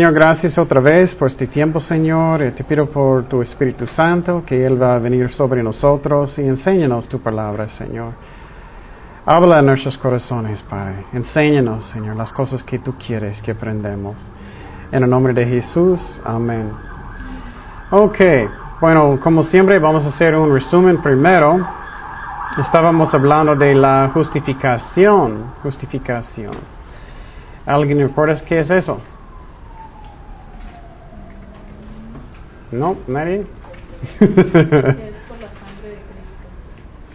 Señor, gracias otra vez por este tiempo, Señor. te pido por tu Espíritu Santo que Él va a venir sobre nosotros y enséñanos tu palabra, Señor. Habla en nuestros corazones, Padre. Enséñanos, Señor, las cosas que tú quieres que aprendamos. En el nombre de Jesús, amén. Ok, bueno, como siempre vamos a hacer un resumen primero. Estábamos hablando de la justificación. Justificación. ¿Alguien recuerda qué es eso? No, nadie.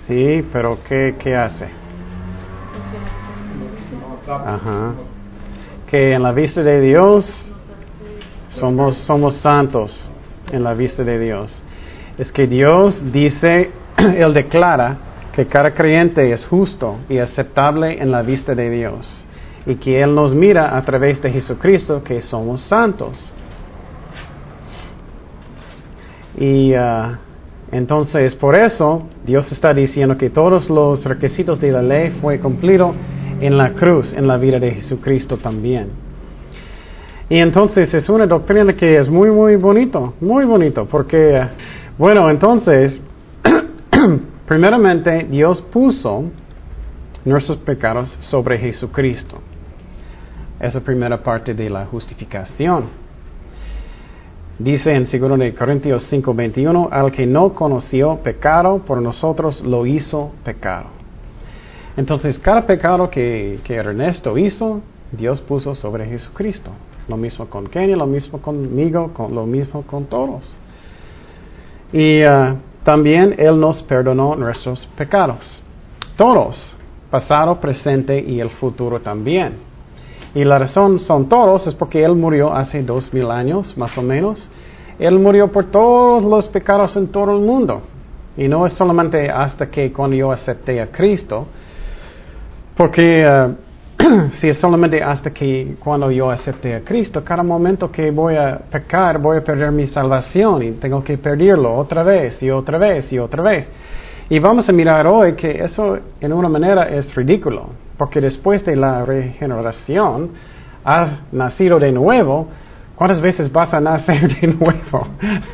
sí, pero ¿qué, qué hace? Ajá. Que en la vista de Dios somos, somos santos en la vista de Dios. Es que Dios dice, Él declara que cada creyente es justo y aceptable en la vista de Dios y que Él nos mira a través de Jesucristo que somos santos. Y uh, entonces por eso Dios está diciendo que todos los requisitos de la ley fue cumplido en la cruz, en la vida de Jesucristo también. Y entonces es una doctrina que es muy, muy bonito, muy bonito, porque, bueno, entonces, primeramente Dios puso nuestros pecados sobre Jesucristo. Esa primera parte de la justificación. Dice en 2 de Corintios 5:21, al que no conoció pecado, por nosotros lo hizo pecado. Entonces, cada pecado que, Ernesto hizo, Dios puso sobre Jesucristo. Lo mismo con Kenny, lo mismo conmigo, con, lo mismo con todos. Y uh, también Él nos perdonó nuestros pecados. Todos, pasado, presente y el futuro también. Y la razón son todos, es porque Él murió hace dos mil años, más o menos. Él murió por todos los pecados en todo el mundo. Y no es solamente hasta que cuando yo acepté a Cristo, porque eh, si es solamente hasta que cuando yo acepté a Cristo, cada momento que voy a pecar voy a perder mi salvación y tengo que perderlo otra vez y otra vez y otra vez. Y vamos a mirar hoy que eso en una manera es ridículo, porque después de la regeneración has nacido de nuevo, ¿cuántas veces vas a nacer de nuevo?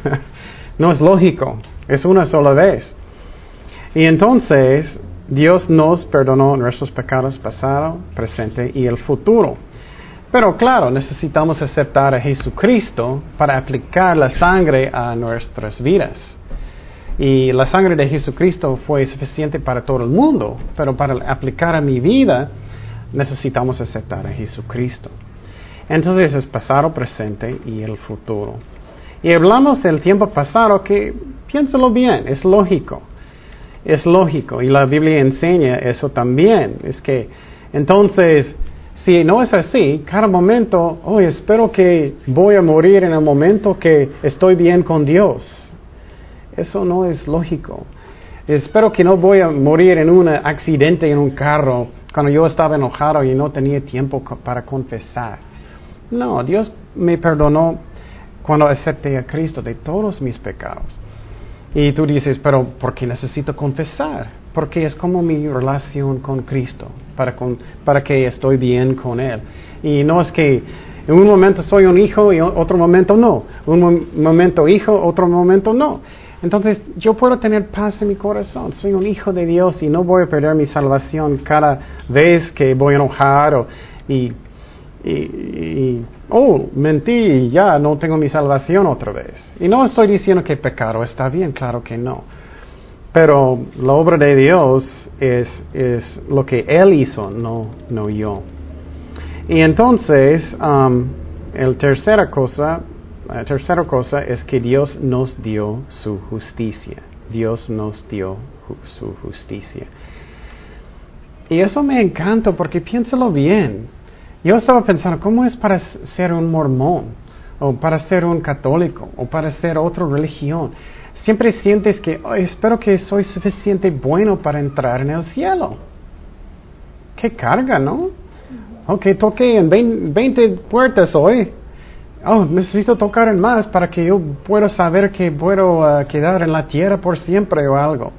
no es lógico, es una sola vez. Y entonces Dios nos perdonó nuestros pecados pasado, presente y el futuro. Pero claro, necesitamos aceptar a Jesucristo para aplicar la sangre a nuestras vidas. Y la sangre de Jesucristo fue suficiente para todo el mundo, pero para aplicar a mi vida necesitamos aceptar a Jesucristo. Entonces es pasado, presente y el futuro. Y hablamos del tiempo pasado que, piénsalo bien, es lógico. Es lógico. Y la Biblia enseña eso también. Es que, entonces, si no es así, cada momento, oh, espero que voy a morir en el momento que estoy bien con Dios. Eso no es lógico. Espero que no voy a morir en un accidente en un carro cuando yo estaba enojado y no tenía tiempo para confesar. No, Dios me perdonó cuando acepté a Cristo de todos mis pecados. Y tú dices, pero ¿por qué necesito confesar? Porque es como mi relación con Cristo, para, para que estoy bien con Él. Y no es que en un momento soy un hijo y otro momento no. Un momento hijo, otro momento no. Entonces yo puedo tener paz en mi corazón. Soy un hijo de Dios y no voy a perder mi salvación cada vez que voy a enojar o, y, y, oh, mentí y ya no tengo mi salvación otra vez. Y no estoy diciendo que pecado está bien, claro que no. Pero la obra de Dios es, es lo que Él hizo, no, no yo. Y entonces, um, el tercera cosa la tercera cosa es que Dios nos dio su justicia. Dios nos dio su justicia. Y eso me encanta porque piénsalo bien. Yo estaba pensando, ¿cómo es para ser un mormón? O para ser un católico? O para ser otra religión? Siempre sientes que, espero que soy suficiente bueno para entrar en el cielo. Qué carga, ¿no? Ok, toqué en 20 puertas hoy oh, necesito tocar en más para que yo pueda saber que puedo uh, quedar en la tierra por siempre o algo.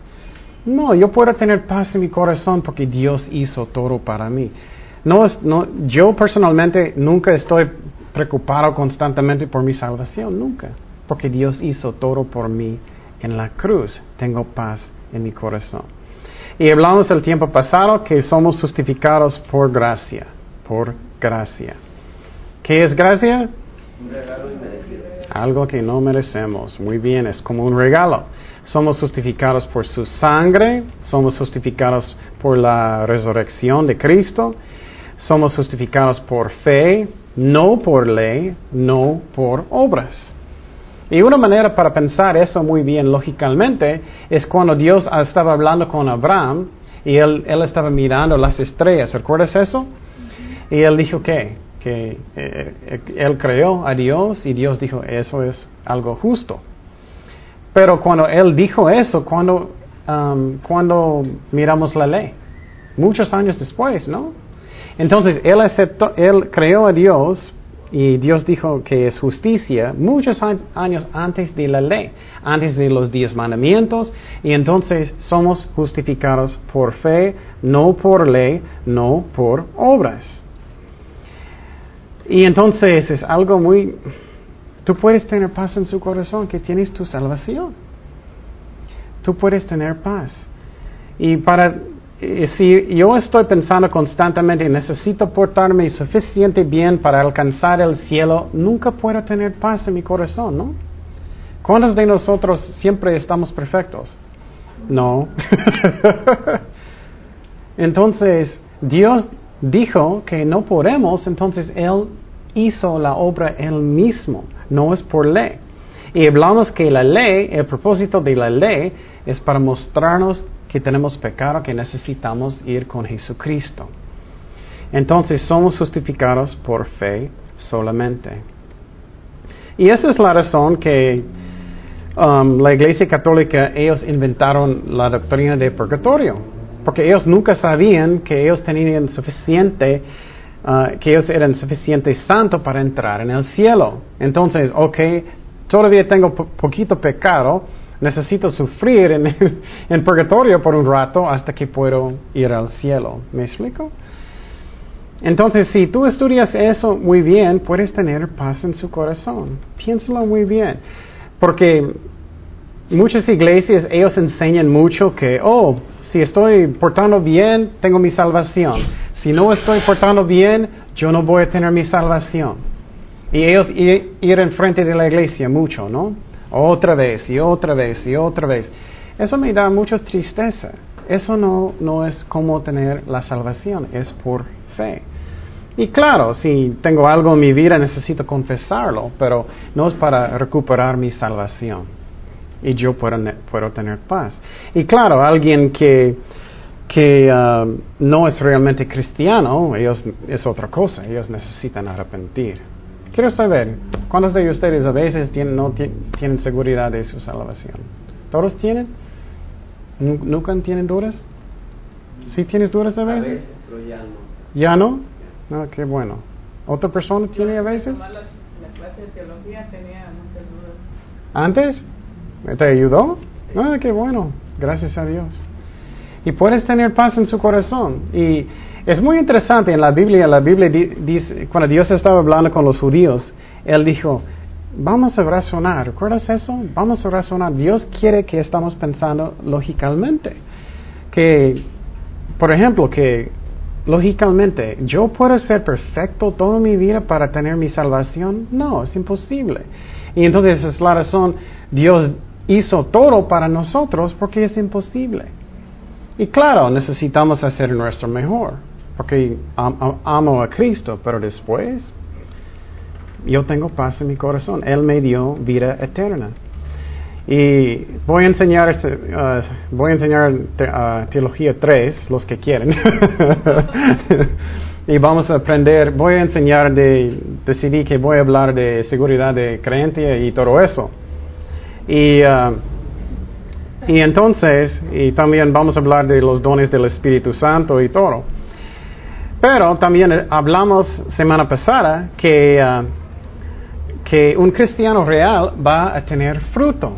No, yo puedo tener paz en mi corazón porque Dios hizo todo para mí. No, no, yo personalmente nunca estoy preocupado constantemente por mi salvación, nunca, porque Dios hizo todo por mí en la cruz. Tengo paz en mi corazón. Y hablamos el tiempo pasado que somos justificados por gracia, por gracia. ¿Qué es gracia? Algo que no merecemos. Muy bien, es como un regalo. Somos justificados por su sangre, somos justificados por la resurrección de Cristo, somos justificados por fe, no por ley, no por obras. Y una manera para pensar eso muy bien lógicamente es cuando Dios estaba hablando con Abraham y él, él estaba mirando las estrellas. ¿Recuerdas eso? Y él dijo que, que eh, eh, él creó a Dios y Dios dijo, eso es algo justo. Pero cuando él dijo eso, cuando, um, cuando miramos la ley, muchos años después, ¿no? Entonces, él aceptó, él creó a Dios y Dios dijo que es justicia muchos años antes de la ley, antes de los diez mandamientos, y entonces somos justificados por fe, no por ley, no por obras. Y entonces es algo muy... Tú puedes tener paz en su corazón, que tienes tu salvación. Tú puedes tener paz. Y para, eh, si yo estoy pensando constantemente, necesito portarme suficiente bien para alcanzar el cielo, nunca puedo tener paz en mi corazón, ¿no? ¿Cuántos de nosotros siempre estamos perfectos? No. entonces, Dios dijo que no podemos, entonces Él hizo la obra Él mismo, no es por ley. Y hablamos que la ley, el propósito de la ley es para mostrarnos que tenemos pecado, que necesitamos ir con Jesucristo. Entonces somos justificados por fe solamente. Y esa es la razón que um, la Iglesia Católica, ellos inventaron la doctrina de purgatorio, porque ellos nunca sabían que ellos tenían suficiente, uh, que ellos eran suficiente santos para entrar en el cielo. Entonces, ok, todavía tengo po- poquito pecado, necesito sufrir en, en purgatorio por un rato hasta que puedo ir al cielo. ¿Me explico? Entonces, si tú estudias eso muy bien, puedes tener paz en su corazón. Piénsalo muy bien. Porque muchas iglesias, ellos enseñan mucho que, oh, si estoy portando bien, tengo mi salvación. Si no estoy portando bien, yo no voy a tener mi salvación. Y ellos ir en frente de la iglesia mucho, ¿no? Otra vez y otra vez y otra vez. Eso me da mucha tristeza. Eso no, no es como tener la salvación, es por fe. Y claro, si tengo algo en mi vida necesito confesarlo, pero no es para recuperar mi salvación. Y yo puedo, puedo tener paz. Y claro, alguien que, que ah, no es realmente cristiano, ellos es otra cosa, ellos necesitan arrepentir. Quiero saber, ¿cuántos de ustedes a veces tienen, no ti- tienen seguridad de su salvación? ¿Todos tienen? Nu- ¿Nunca tienen dudas? ¿Sí tienes dudas a A veces? veces, pero ya no. ¿Ya no? No, qué bueno. ¿Otra persona tiene a veces? La clase de teología tenía muchas dudas. ¿Antes? ¿Te ayudó? Ah, qué bueno. Gracias a Dios. Y puedes tener paz en su corazón. Y es muy interesante en la Biblia. La Biblia di- dice, cuando Dios estaba hablando con los judíos, Él dijo, vamos a razonar. ¿Recuerdas eso? Vamos a razonar. Dios quiere que estamos pensando lógicamente. Que, por ejemplo, que lógicamente, ¿yo puedo ser perfecto toda mi vida para tener mi salvación? No, es imposible. Y entonces es la razón, Dios hizo todo para nosotros porque es imposible. Y claro, necesitamos hacer nuestro mejor, porque am- am- amo a Cristo, pero después yo tengo paz en mi corazón. Él me dio vida eterna. Y voy a enseñar, este, uh, voy a enseñar uh, Teología 3, los que quieren. y vamos a aprender, voy a enseñar de, decidí que voy a hablar de seguridad de creencia y todo eso. Y, uh, y entonces, y también vamos a hablar de los dones del Espíritu Santo y todo. Pero también hablamos semana pasada que, uh, que un cristiano real va a tener fruto.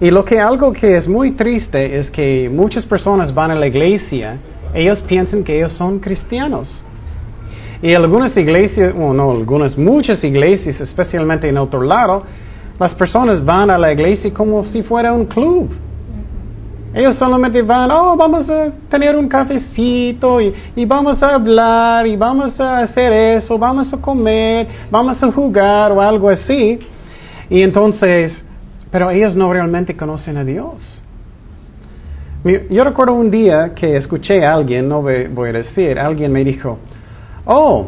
Y lo que algo que es muy triste es que muchas personas van a la iglesia, ellos piensan que ellos son cristianos. Y algunas iglesias, no, algunas, muchas iglesias, especialmente en otro lado, las personas van a la iglesia como si fuera un club. Ellos solamente van, oh, vamos a tener un cafecito y, y, vamos a hablar y vamos a hacer eso, vamos a comer, vamos a jugar o algo así. Y entonces, pero ellos no realmente conocen a Dios. Yo recuerdo un día que escuché a alguien, no voy a decir, alguien me dijo, oh,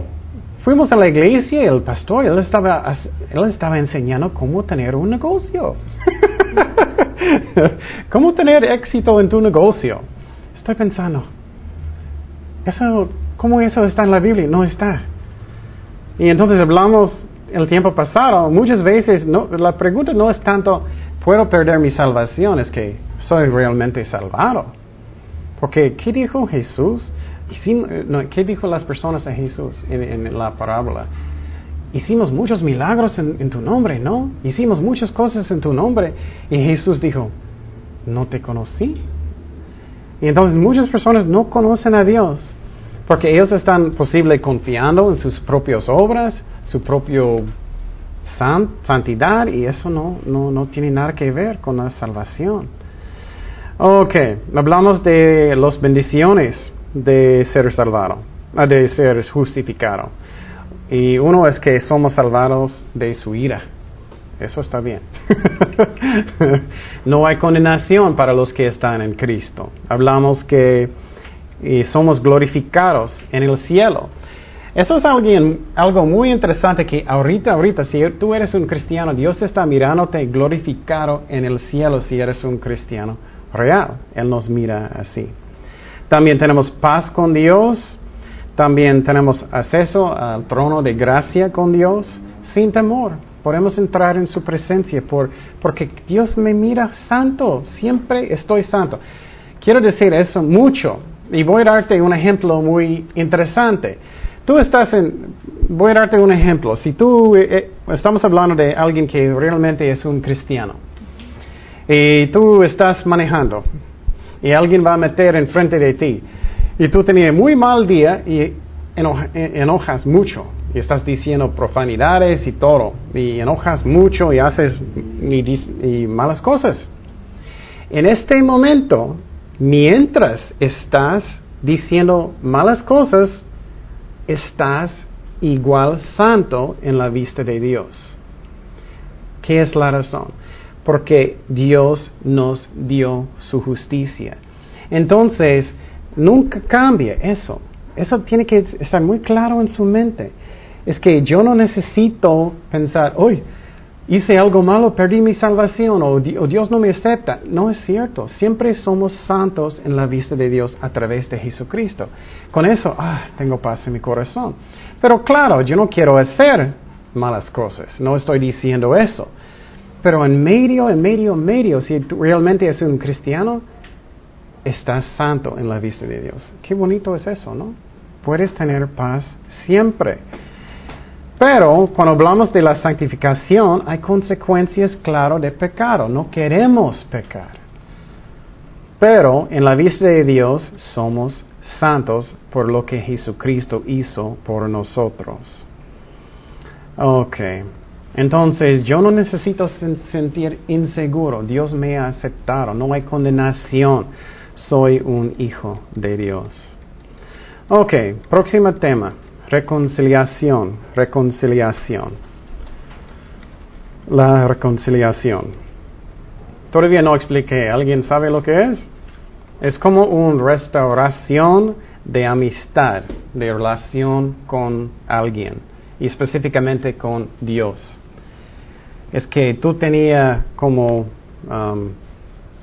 fuimos a la iglesia y el pastor, él estaba, él estaba enseñando cómo tener un negocio. ¿Cómo tener éxito en tu negocio? Estoy pensando, eso, ¿cómo eso está en la Biblia? No está. Y entonces hablamos el tiempo pasado, muchas veces no, la pregunta no es tanto, ¿puedo perder mi salvación? Es que soy realmente salvado. Porque, ¿qué dijo Jesús? ¿Qué dijo las personas a Jesús en, en la parábola? hicimos muchos milagros en, tu nombre, ¿no? Hicimos muchas cosas en tu nombre. Y Jesús dijo, no te conocí. Y entonces muchas personas no conocen a Dios porque ellos están posible confiando en sus propias obras, su propio santidad y eso no, no, no tiene nada que ver con la salvación. Ok, hablamos de las bendiciones de ser salvado, de ser justificado. Y uno es que somos salvados de su ira. Eso está bien. no hay condenación para los que están en Cristo. Hablamos que somos glorificados en el cielo. Eso es algo muy interesante que ahorita, ahorita, si tú eres un cristiano, Dios está mirándote glorificado en el cielo si eres un cristiano real. Él nos mira así. También tenemos paz con Dios, también tenemos acceso al trono de gracia con Dios sin temor. Podemos entrar en su presencia por, porque Dios me mira santo, siempre estoy santo. Quiero decir eso mucho y voy a darte un ejemplo muy interesante. Tú estás en, voy a darte un ejemplo. Si tú, eh, eh, estamos hablando de alguien que realmente es un cristiano y tú estás manejando y alguien va a meter enfrente de ti y tú tenías muy mal día y enojas mucho y estás diciendo profanidades y todo y enojas mucho y haces y, malas cosas. En este momento, mientras estás diciendo malas cosas, estás igual santo en la vista de Dios. ¿Qué es la razón? Porque Dios nos dio su justicia. Entonces, Nunca cambia eso. Eso tiene que estar muy claro en su mente. Es que yo no necesito pensar, hoy hice algo malo, perdí mi salvación o, Dios no me acepta. No es cierto. Siempre somos santos en la vista de Dios a través de Jesucristo. Con eso, ah, tengo paz en mi corazón. Pero claro, yo no quiero hacer malas cosas. No estoy diciendo eso. Pero en medio, en medio, en medio, si realmente es un cristiano, estás santo en la vista de Dios. Qué bonito es eso, ¿no? Puedes tener paz siempre. Pero cuando hablamos de la santificación, hay consecuencias, claro, de pecado. No queremos pecar. Pero en la vista de Dios somos santos por lo que Jesucristo hizo por nosotros. Ok. Entonces yo no necesito sentir inseguro. Dios me ha aceptado. No hay condenación soy un hijo de Dios. Ok, próximo tema, reconciliación, reconciliación. La reconciliación. Todavía no expliqué, ¿alguien sabe lo que es? Es como una restauración de amistad, de relación con alguien, y específicamente con Dios. Es que tú tenías como um,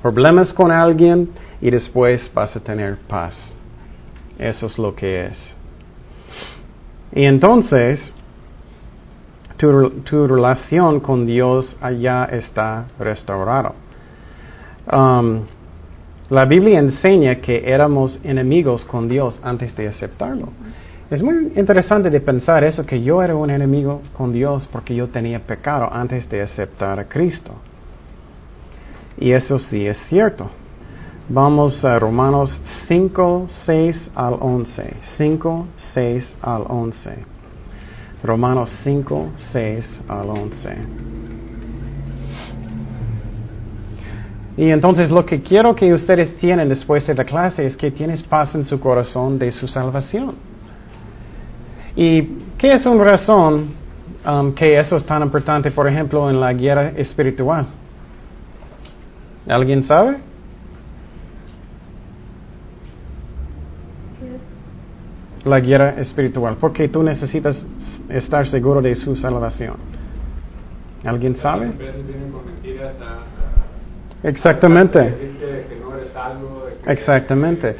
problemas con alguien y después vas a tener paz. Eso es lo que es. Y entonces, tu, relación con Dios allá está restaurado. Um, la Biblia enseña que éramos enemigos con Dios antes de aceptarlo. Es muy interesante de pensar eso, que yo era un enemigo con Dios porque yo tenía pecado antes de aceptar a Cristo. Y eso sí es cierto. Vamos a Romanos 5, 6 al 11. 5, 6 al 11. Romanos 5, 6 al 11. Y entonces lo que quiero que ustedes tienen después de la clase es que tienes paz en su corazón de su salvación. ¿Y qué es una razón um, que eso es tan importante, por ejemplo, en la guerra espiritual? ¿Alguien sabe? La guerra espiritual. Porque tú necesitas estar seguro de su salvación. ¿Alguien sabe? Exactamente. Exactamente.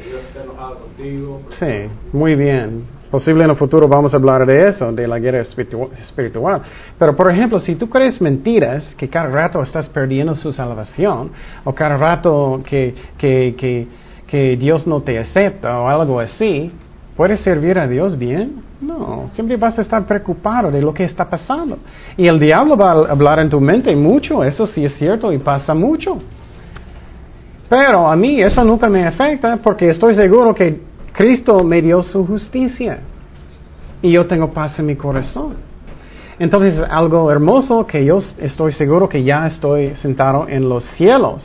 Sí, muy bien. Posible en el futuro vamos a hablar de eso, de la guerra espiritu- espiritual. Pero, por ejemplo, si tú crees mentiras, que cada rato estás perdiendo su salvación, o cada rato que, que, que, que Dios no te acepta, o algo así, ¿puedes servir a Dios bien? No, siempre vas a estar preocupado de lo que está pasando. Y el diablo va a hablar en tu mente mucho, eso sí es cierto, y pasa mucho. Pero a mí eso nunca me afecta porque estoy seguro que Cristo me dio su justicia y yo tengo paz en mi corazón. Entonces es algo hermoso que yo estoy seguro que ya estoy sentado en los cielos.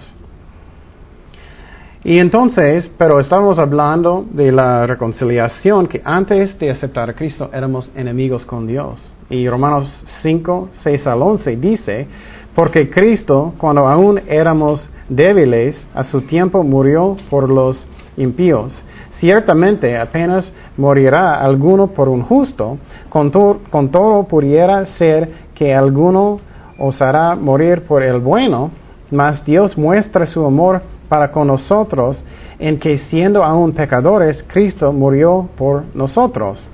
Y entonces, pero estábamos hablando de la reconciliación, que antes de aceptar a Cristo éramos enemigos con Dios. Y Romanos 5, 6 al 11 dice, porque Cristo, cuando aún éramos débiles, a su tiempo murió por los impíos. Ciertamente apenas morirá alguno por un justo, con, to- con todo pudiera ser que alguno osará morir por el bueno, mas Dios muestra su amor para con nosotros en que siendo aún pecadores, Cristo murió por nosotros.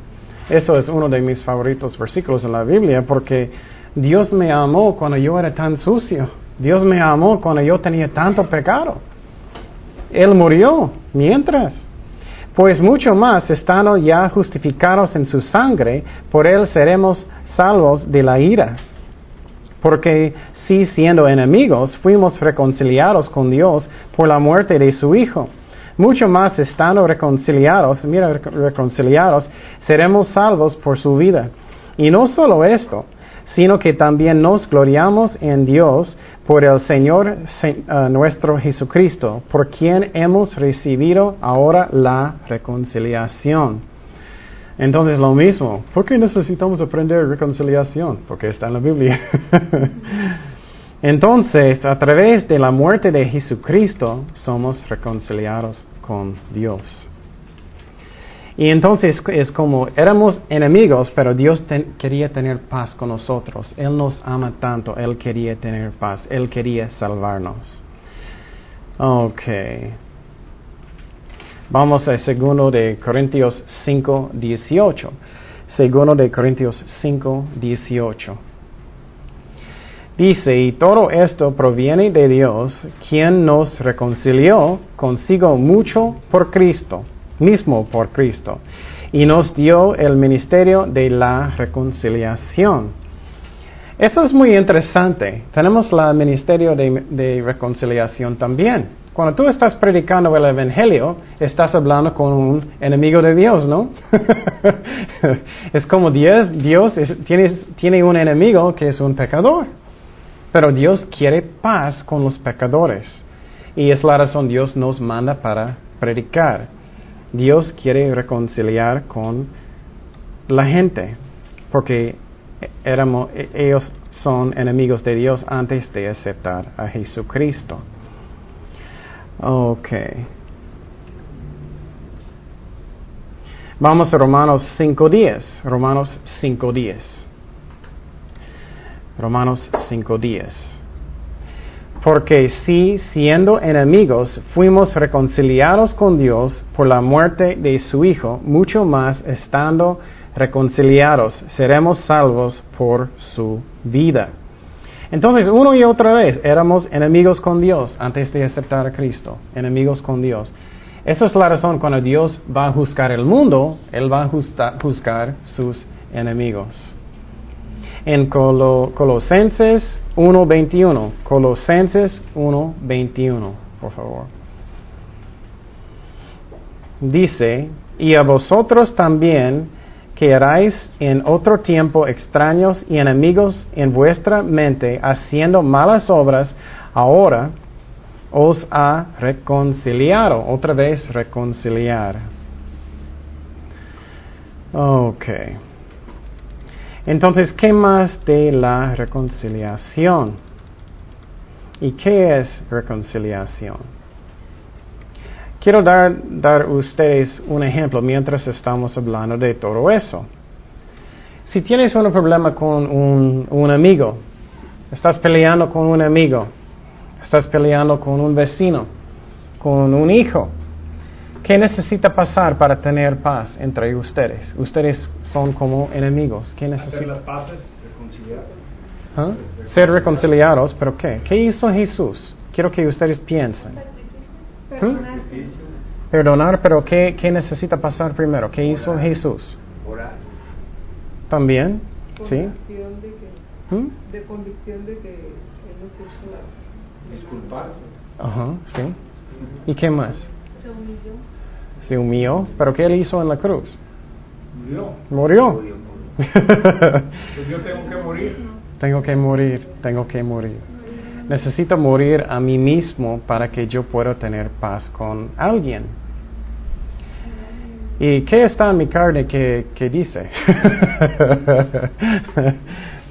Eso es uno de mis favoritos versículos en la Biblia porque Dios me amó cuando yo era tan sucio. Dios me amó cuando yo tenía tanto pecado. Él murió mientras. Pues mucho más, estando ya justificados en su sangre, por él seremos salvos de la ira. Porque si siendo enemigos fuimos reconciliados con Dios por la muerte de su Hijo, mucho más estando reconciliados, mira, rec- reconciliados, seremos salvos por su vida. Y no solo esto, sino que también nos gloriamos en Dios por el Señor se- ah, nuestro Jesucristo, por quien hemos recibido ahora la reconciliación. Entonces lo mismo, ¿por qué necesitamos aprender reconciliación? Porque está en la Biblia. Entonces, a través de la muerte de Jesucristo somos reconciliados con Dios. Y entonces es como éramos enemigos, pero Dios ten- quería tener paz con nosotros. Él nos ama tanto, Él quería tener paz, Él quería salvarnos. Ok. Vamos a segundo de Corintios 5, 18. Segundo de Corintios 5, 18. Dice, y todo esto proviene de Dios, quien nos reconcilió consigo mucho por Cristo, mismo por Cristo, y nos dio el ministerio de la reconciliación. Eso es muy interesante. Tenemos el ministerio de, reconciliación también. Cuando tú estás predicando el Evangelio, estás hablando con un enemigo de Dios, ¿no? es como Dios, Dios tiene, tiene un enemigo que es un pecador. Pero Dios quiere paz con los pecadores. Y es la razón Dios nos manda para predicar. Dios quiere reconciliar con la gente. Porque éramos, ellos son enemigos de Dios antes de aceptar a Jesucristo. Ok. Vamos a Romanos 5.10. Romanos 5.10. Romanos 5.10. Porque si siendo enemigos fuimos reconciliados con Dios por la muerte de su Hijo, mucho más estando reconciliados seremos salvos por su vida. Entonces, uno y otra vez, éramos enemigos con Dios antes de aceptar a Cristo, enemigos con Dios. Esa es la razón cuando Dios va a juzgar el mundo, Él va a juzgar sus enemigos. En Colo- Colosenses 1.21, Colosenses 1.21, por favor. dice, y a vosotros también, que erais en otro tiempo extraños y enemigos en vuestra mente, haciendo malas obras, ahora os ha reconciliado. Otra vez reconciliar. Ok. Entonces, ¿qué más de la reconciliación? ¿Y qué es reconciliación? Quiero dar, dar ustedes un ejemplo mientras estamos hablando de todo eso. Si tienes un problema con un, un amigo, estás peleando con un amigo, estás peleando con un vecino, con un hijo, ¿Qué necesita pasar para tener paz entre ustedes? Ustedes son como enemigos. ¿Qué necesita? Hacer las paces, reconciliar. ¿Ah? Ser reconciliados, pero ¿qué? ¿Qué hizo Jesús? Quiero que ustedes piensen. Perdonar. Perdonar, pero ¿qué, qué necesita pasar primero? ¿Qué hizo Jesús? Orar. También, ¿sí? Convicción de convicción de que él no puso Disculparse. Ajá, sí. ¿Y qué más? se humilló. Se humilló, pero ¿qué él hizo en la cruz? Murió. Murió. Pues yo tengo que morir. tengo que morir, tengo que morir. Necesito morir a mí mismo para que yo pueda tener paz con alguien. ¿Y qué está en mi carne que, que dice?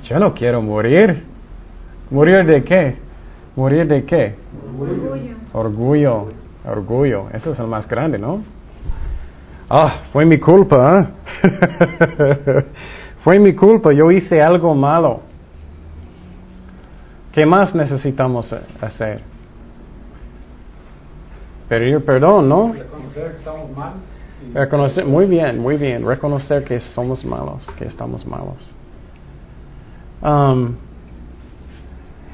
yo no quiero morir. ¿Morir de qué? ¿Morir de qué? Orgullo. Orgullo, orgullo. Eso es el más grande, ¿no? Ah, fue mi culpa. ¿eh? fue mi culpa. Yo hice algo malo. ¿Qué más necesitamos hacer? Pedir perdón, ¿no? Reconocer que estamos mal. y- Reconocer, muy bien, muy bien. Reconocer que somos malos, que estamos malos. Um,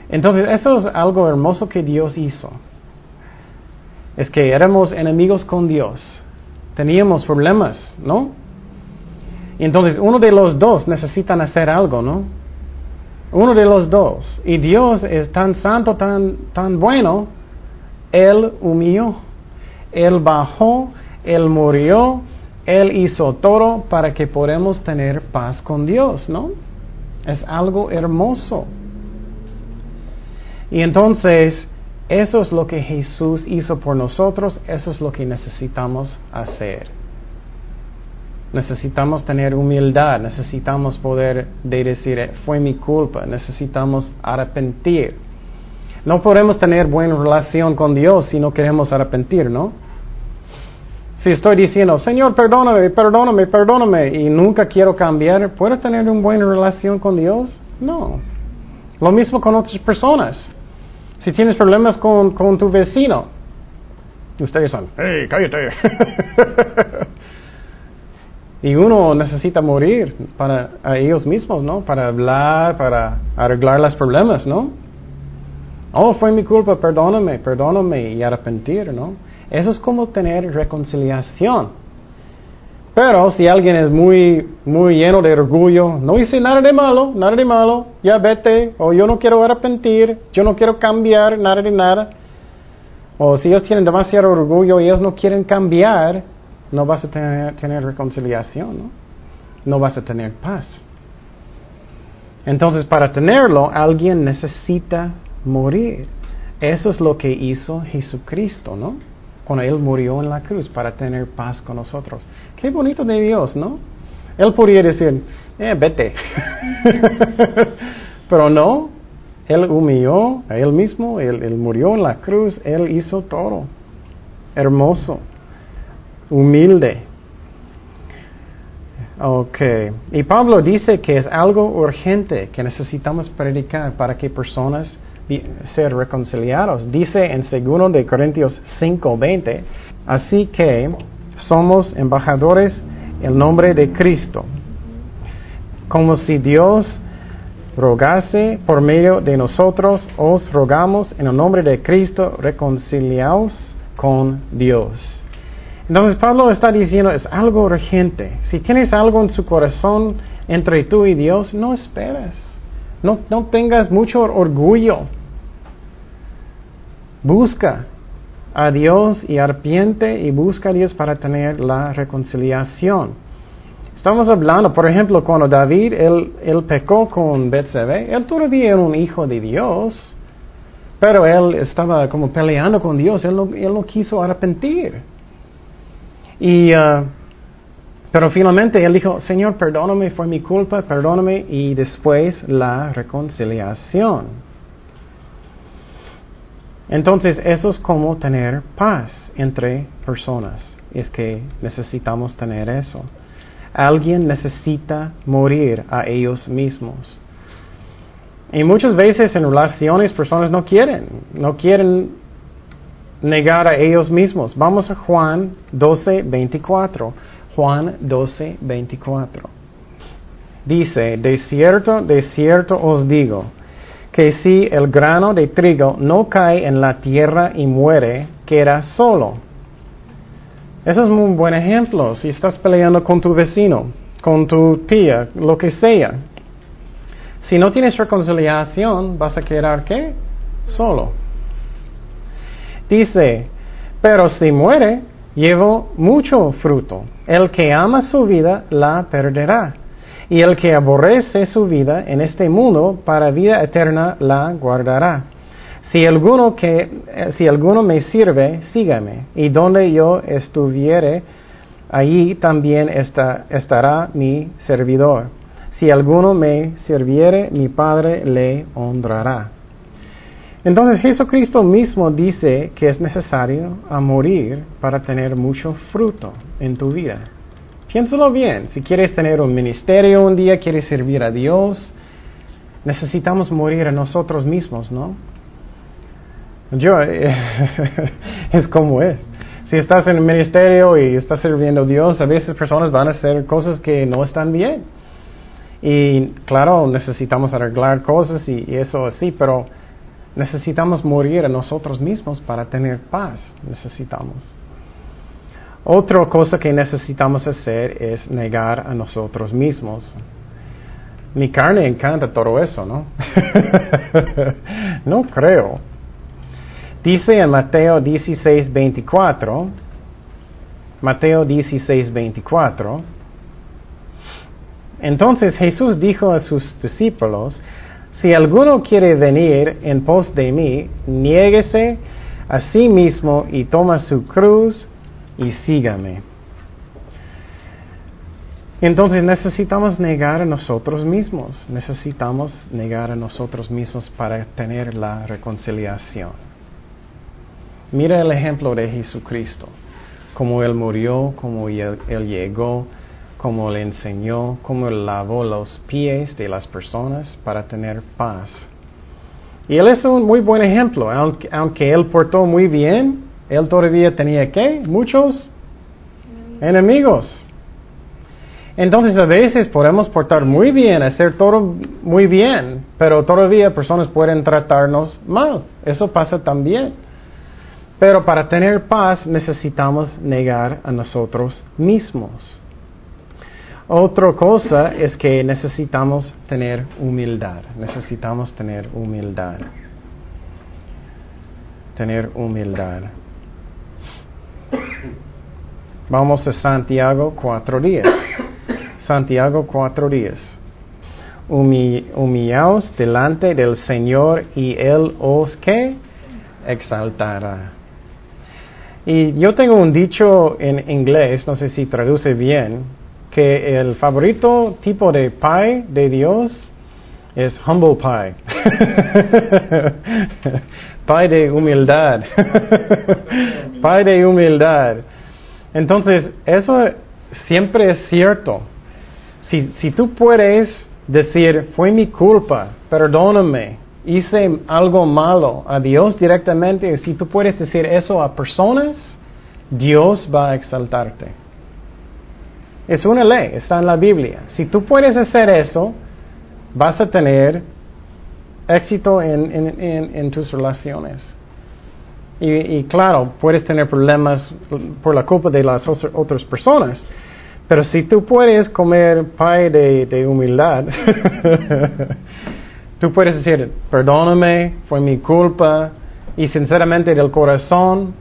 entonces, eso es algo hermoso que Dios hizo. Es que éramos enemigos con Dios. Teníamos problemas, ¿no? Y entonces uno de los dos necesitan hacer algo, ¿no? Uno de los dos. Y Dios es tan santo, tan, tan bueno. Él humilló. Él bajó. Él murió. Él hizo todo para que podamos tener paz con Dios, ¿no? Es algo hermoso. Y entonces, eso es lo que Jesús hizo por nosotros, eso es lo que necesitamos hacer. Necesitamos tener humildad, necesitamos poder de decir, "Eh, fue mi culpa, necesitamos arrepentir. No podemos tener buena relación con Dios si no queremos arrepentir, ¿no? Si estoy diciendo, Señor, perdóname, perdóname, perdóname, y nunca quiero cambiar, ¿puedo tener una buena relación con Dios? No. Lo mismo con otras personas. Si tienes problemas con, con tu vecino, ustedes son, hey, cállate. y uno necesita morir para ellos mismos, ¿no? Para hablar, para arreglar los problemas, ¿no? Oh, fue mi culpa, perdóname, perdóname y arrepentir, ¿no? Eso es como tener reconciliación. Pero si alguien es muy, muy lleno de orgullo, no hice nada de malo, nada de malo, ya vete, o yo no quiero arrepentir, yo no quiero cambiar, nada de nada. O si ellos tienen demasiado orgullo y ellos no quieren cambiar, no vas a tener, tener reconciliación, ¿no? No vas a tener paz. Entonces, para tenerlo, alguien necesita morir. Eso es lo que hizo Jesucristo, ¿no? Cuando Él murió en la cruz para tener paz con nosotros. Qué bonito de Dios, ¿no? Él podría decir, eh, vete. Pero no, Él humilló a Él mismo, él, él murió en la cruz, Él hizo todo. Hermoso, humilde. Ok, y Pablo dice que es algo urgente que necesitamos predicar para que personas ser reconciliados. Dice en 2 de Corintios 5:20, así que somos embajadores en nombre de Cristo, como si Dios rogase por medio de nosotros, os rogamos en el nombre de Cristo, reconciliaos con Dios. Entonces Pablo está diciendo, es algo urgente. Si tienes algo en su corazón entre tú y Dios, no esperes. No, no tengas mucho orgullo. Busca a Dios y arpiente y busca a Dios para tener la reconciliación. Estamos hablando, por ejemplo, cuando David, él, él pecó con Betsabé, él todavía era un hijo de Dios, pero él estaba como peleando con Dios, él no, él quiso arrepentir. Y, uh, pero finalmente él dijo, Señor, perdóname, fue mi culpa, perdóname, y después la reconciliación. Entonces, eso es como tener paz entre personas. Es que necesitamos tener eso. Alguien necesita morir a ellos mismos. Y muchas veces en relaciones personas no quieren, no quieren negar a ellos mismos. Vamos a Juan 12, 24. Juan 12, 24. Dice, de cierto, de cierto os digo, que si el grano de trigo no cae en la tierra y muere, queda solo. Eso es un buen ejemplo. Si estás peleando con tu vecino, con tu tía, lo que sea. Si no tienes reconciliación, vas a quedar qué? Solo. Dice, pero si muere, llevo mucho fruto. El que ama su vida la perderá y el que aborrece su vida en este mundo para vida eterna la guardará. Si alguno, que, eh, si alguno me sirve, sígame, y donde yo estuviere, allí también estará mi servidor. Si alguno me sirviere, mi Padre le honrará. Entonces Jesucristo mismo dice que es necesario morir para tener mucho fruto en tu vida. Piénsalo bien. Si quieres tener un ministerio un día, quieres servir a Dios, necesitamos morir a nosotros mismos, ¿no? Yo, es como es. Si estás en el ministerio y estás sirviendo a Dios, a veces personas van a hacer cosas que no están bien. Y claro, necesitamos arreglar cosas y, y eso así, pero necesitamos morir a nosotros mismos para tener paz. Necesitamos. Otra cosa que necesitamos hacer es negar a nosotros mismos. Mi carne encanta todo eso, ¿no? no creo. Dice en Mateo 16, 24, Mateo 16, 24, entonces Jesús dijo a sus discípulos, si alguno quiere venir en pos de mí, niéguese a sí mismo y toma su cruz y sígame. Entonces necesitamos negar a nosotros mismos, necesitamos negar a nosotros mismos para tener la reconciliación. Mira el ejemplo de Jesucristo, cómo Él murió, cómo Él, llegó, cómo le enseñó, cómo Él lavó los pies de las personas para tener paz. Y Él es un muy buen ejemplo, aunque, aunque Él portó muy bien, él todavía tenía qué? Muchos enemigos. Entonces a veces podemos portar muy bien, hacer todo muy bien, pero todavía personas pueden tratarnos mal. Eso pasa también. Pero para tener paz necesitamos negar a nosotros mismos. Otra cosa es que necesitamos tener humildad. Necesitamos tener humildad. Tener humildad. Vamos a Santiago cuatro días. Santiago cuatro días. humillaos delante del Señor y Él os que exaltará. Y yo tengo un dicho en inglés, no sé si traduce bien, que el favorito tipo de pie de Dios es humble pie. pie de humildad. pie de humildad. Entonces, eso siempre es cierto. Si, si tú puedes decir, fue mi culpa, perdóname, hice algo malo a Dios directamente, si tú puedes decir eso a personas, Dios va a exaltarte. Es una ley, está en la Biblia. Si tú puedes hacer eso, vas a tener éxito en, en, en tus relaciones. Y, claro, puedes tener problemas por la culpa de las otras personas. Pero si tú puedes comer pie de, humildad, tú puedes decir, perdóname, fue mi culpa, y sinceramente del corazón,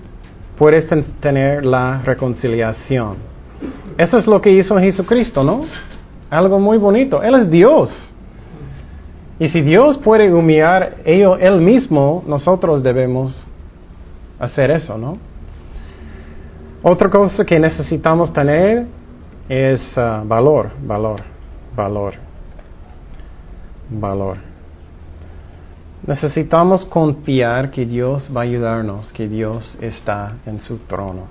puedes ten- tener la reconciliación. Eso es lo que hizo Jesucristo, ¿no? Algo muy bonito. Él es Dios. Y si Dios puede humillar ello, Él mismo, nosotros debemos hacer eso, ¿no? Otra cosa que necesitamos tener es ah, valor, valor, valor, valor. Necesitamos confiar que Dios va a ayudarnos, que Dios está en su trono.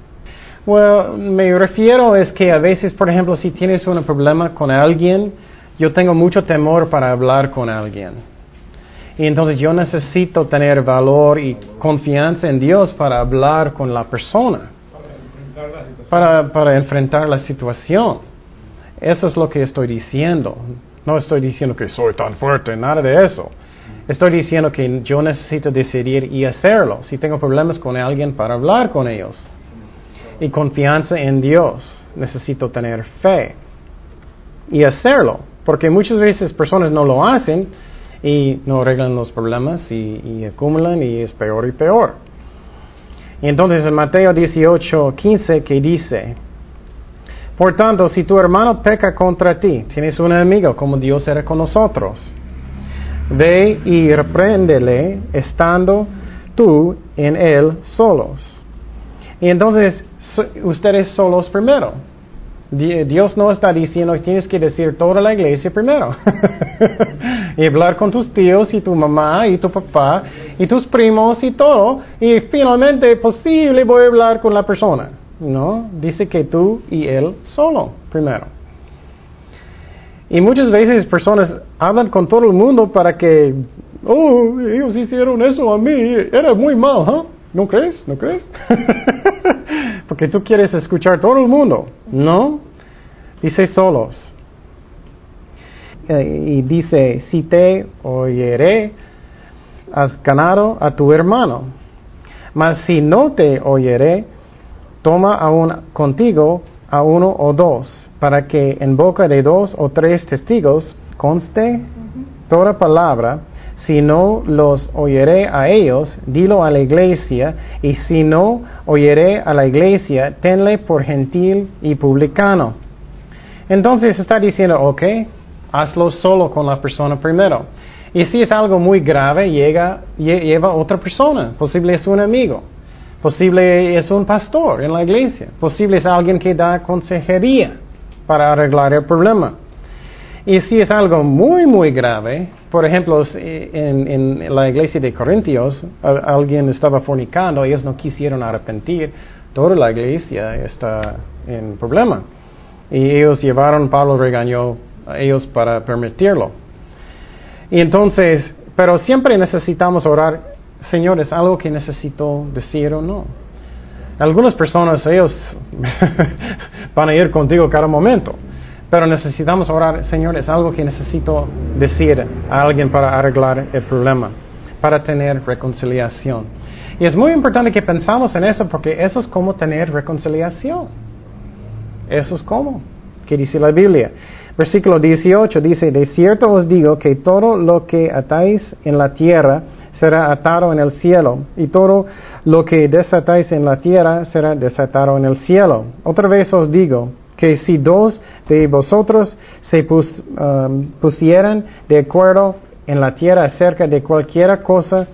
Bueno, me refiero es que a veces, por ejemplo, si tienes un problema con alguien, yo tengo mucho temor para hablar con alguien. Y entonces yo necesito tener valor y confianza en Dios para hablar con la persona, Para para enfrentar la situación. Eso es lo que estoy diciendo. No estoy diciendo que soy tan fuerte, nada de eso. Estoy diciendo que yo necesito decidir y hacerlo. Si tengo problemas con alguien, para hablar con ellos. Y confianza en Dios. Necesito tener fe. Y hacerlo. Porque muchas veces personas no lo hacen y no arreglan los problemas y, acumulan y es peor y peor. Y entonces en Mateo 18, 15 que dice, por tanto, si tu hermano peca contra ti, tienes un amigo como Dios era con nosotros. Ve y repréndele estando tú en él solos. Y entonces, ustedes solos primero. Di- Dios no está diciendo que tienes que decir toda la iglesia primero. y hablar con tus tíos y tu mamá y tu papá y tus primos y todo. Y finalmente, posible, voy a hablar con la persona. No, dice que tú y él solo primero. Y muchas veces personas hablan con todo el mundo para que, oh, ellos hicieron eso a mí, era muy mal, ¿huh? ¿No crees? ¿No crees? Porque tú quieres escuchar todo el mundo, ¿no? Dice solos. Eh, y dice, si te oyeré, has ganado a tu hermano. Mas si no te oyeré, toma aún contigo a uno o dos, para que en boca de dos o tres testigos conste toda palabra. Si no los oyeré a ellos, dilo a la iglesia, y si no oyeré a la iglesia, tenle por gentil y publicano. Entonces está diciendo, ok, hazlo solo con la persona primero. Y si es algo muy grave, llega, lle- lleva otra persona, posible es un amigo, posible es un pastor en la iglesia, posible es alguien que da consejería para arreglar el problema. Y si es algo muy, muy grave, por ejemplo, en, en la iglesia de Corintios, alguien estaba fornicando, ellos no quisieron arrepentir, toda la iglesia está en problema. Y ellos llevaron, Pablo regañó a ellos para permitirlo. Y entonces, pero siempre necesitamos orar, Señor, ¿es algo que necesito decir o no? Algunas personas, ellos van a ir contigo cada momento, pero necesitamos orar, Señor, ¿es algo que necesito decir a alguien para arreglar el problema, para tener reconciliación? Y es muy importante que pensamos en eso porque eso es como tener reconciliación. Eso es como, que dice la Biblia. Versículo 18 dice, de cierto os digo que todo lo que atáis en la tierra será atado en el cielo, y todo lo que desatáis en la tierra será desatado en el cielo. Otra vez os digo que si dos de vosotros se pus- um, pusieran de acuerdo en la tierra acerca de cualquiera cosa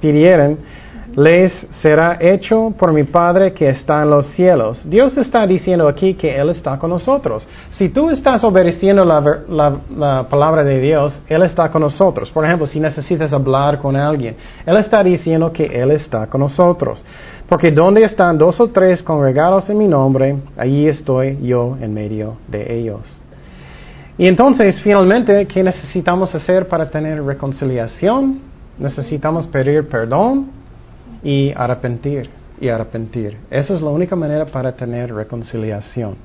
pidieran, les será hecho por mi Padre que está en los cielos. Dios está diciendo aquí que Él está con nosotros. Si tú estás obedeciendo la, la palabra de Dios, Él está con nosotros. Por ejemplo, si necesitas hablar con alguien, Él está diciendo que Él está con nosotros. Porque donde están dos o tres congregados en mi nombre, allí estoy yo en medio de ellos. Y entonces, finalmente, ¿qué necesitamos hacer para tener reconciliación? Necesitamos pedir perdón y arrepentir y arrepentir. Esa es la única manera para tener reconciliación.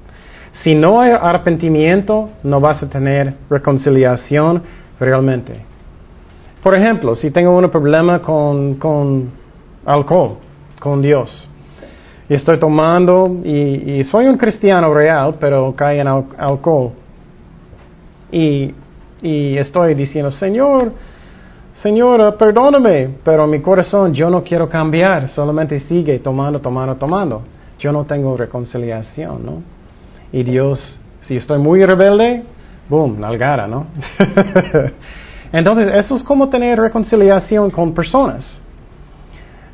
Si no hay arrepentimiento, no vas a tener reconciliación realmente. Por ejemplo, si tengo un problema con, con alcohol, con Dios, y estoy tomando y, soy un cristiano real, pero cae en al- alcohol, y, y estoy diciendo, Señor, Señora, perdóname, pero mi corazón yo no quiero cambiar, solamente sigue tomando, tomando, tomando. Yo no tengo reconciliación, ¿no? Y Dios, si estoy muy rebelde, boom, nalgara, ¿no? Entonces, eso es como tener reconciliación con personas.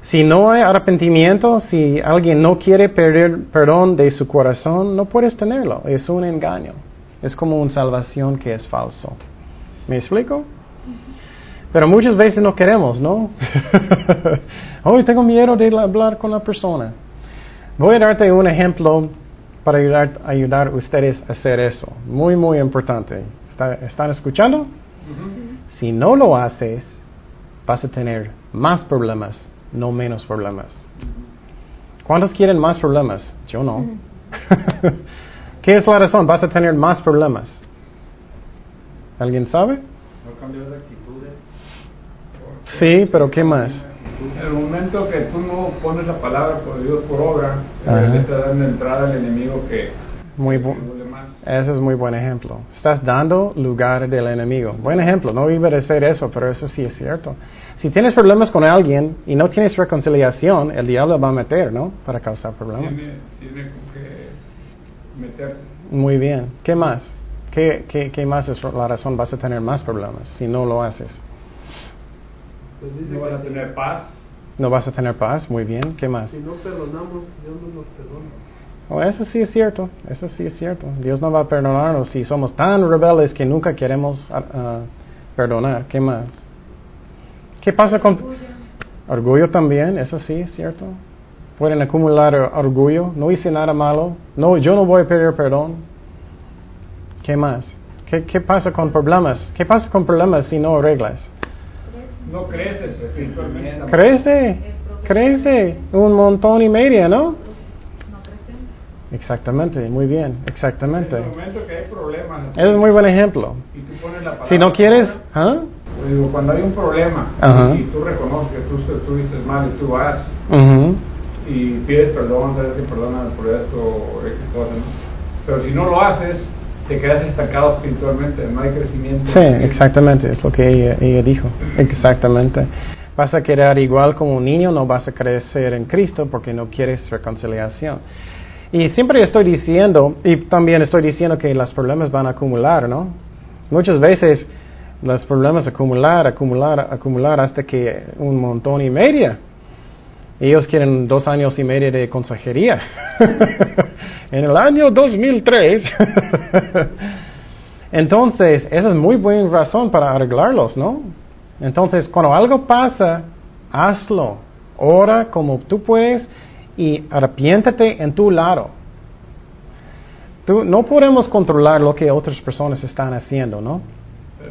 Si no hay arrepentimiento, si alguien no quiere pedir perdón de su corazón, no puedes tenerlo. Es un engaño. Es como una salvación que es falso. ¿Me explico? Pero muchas veces no queremos, ¿no? Hoy tengo miedo de hablar con la persona. Voy a darte un ejemplo para ayudar, ayudar a ustedes a hacer eso. Muy, muy importante. ¿Están escuchando? Si no lo haces, vas a tener más problemas, no menos problemas. ¿Cuántos quieren más problemas? Yo no. ¿Qué es la razón? Vas a tener más problemas. ¿Alguien sabe? No cambiar de actitudes. Sí, pero ¿qué más? En el momento que tú no pones la palabra por Dios por obra, le estás dando entrada al enemigo que Muy bu-. Ese es muy buen ejemplo. Estás dando lugar del enemigo. Buen ejemplo. No iba a decir eso, pero eso sí es cierto. Si tienes problemas con alguien y no tienes reconciliación, el diablo va a meter, ¿no? Para causar problemas. Tiene, que meter. Muy bien. ¿Qué más? ¿Qué, qué, qué más es la razón? Vas a tener más problemas si no lo haces. Pues dice No vas a tener paz. No vas a tener paz. Muy bien. ¿Qué más? si no perdonamos, Dios no nos perdona. Oh, eso sí es cierto. Eso sí es cierto. Dios no va a perdonarnos si somos tan rebeldes que nunca queremos ah, ah, perdonar. ¿Qué más? ¿Qué pasa con orgullo también? Eso sí es cierto. Pueden acumular or- orgullo. No hice nada malo. No, yo no voy a pedir perdón. ¿Qué más? ¿Qué, qué pasa con problemas? ¿Qué pasa con problemas si no arreglas? No creces espiritualmente. Crece, crece un montón y media, ¿no? Exactamente, muy bien, exactamente. En el momento que hay problemas. Ese es muy buen ejemplo. Y tú pones la palabra Si no quieres, ¿ah? Pues digo, cuando hay un problema Ajá. y tú reconoces que tú estuviste mal y tú vas Ujú. y pides perdón, sabes que perdona por esto o X cosa, ¿no? Pero si no lo haces, te quedas estancado espiritualmente, no hay crecimiento. Sí, exactamente, es lo que ella, ella dijo. Exactamente. Vas a quedar igual como un niño, no vas a crecer en Cristo porque no quieres reconciliación. Y siempre estoy diciendo, y también estoy diciendo que los problemas van a acumular, ¿no? Muchas veces los problemas acumular, acumular, acumular hasta que un montón y media. Ellos quieren dos años y medio de consejería. en el año 2003. Entonces, esa es muy buena razón para arreglarlos, ¿no? Entonces, cuando algo pasa, hazlo. Ora como tú puedes y arrepiéntate en tu lado. Tú, no podemos controlar lo que otras personas están haciendo, ¿no?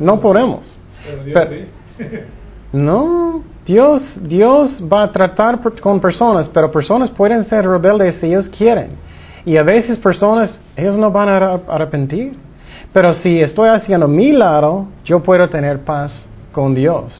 No podemos. Pero Dios. No, Dios, Dios va a tratar con personas, pero personas pueden ser rebeldes si ellos quieren. Y a veces personas, ellos no van a ar- arrepentir. Pero si estoy haciendo mi lado, yo puedo tener paz con Dios.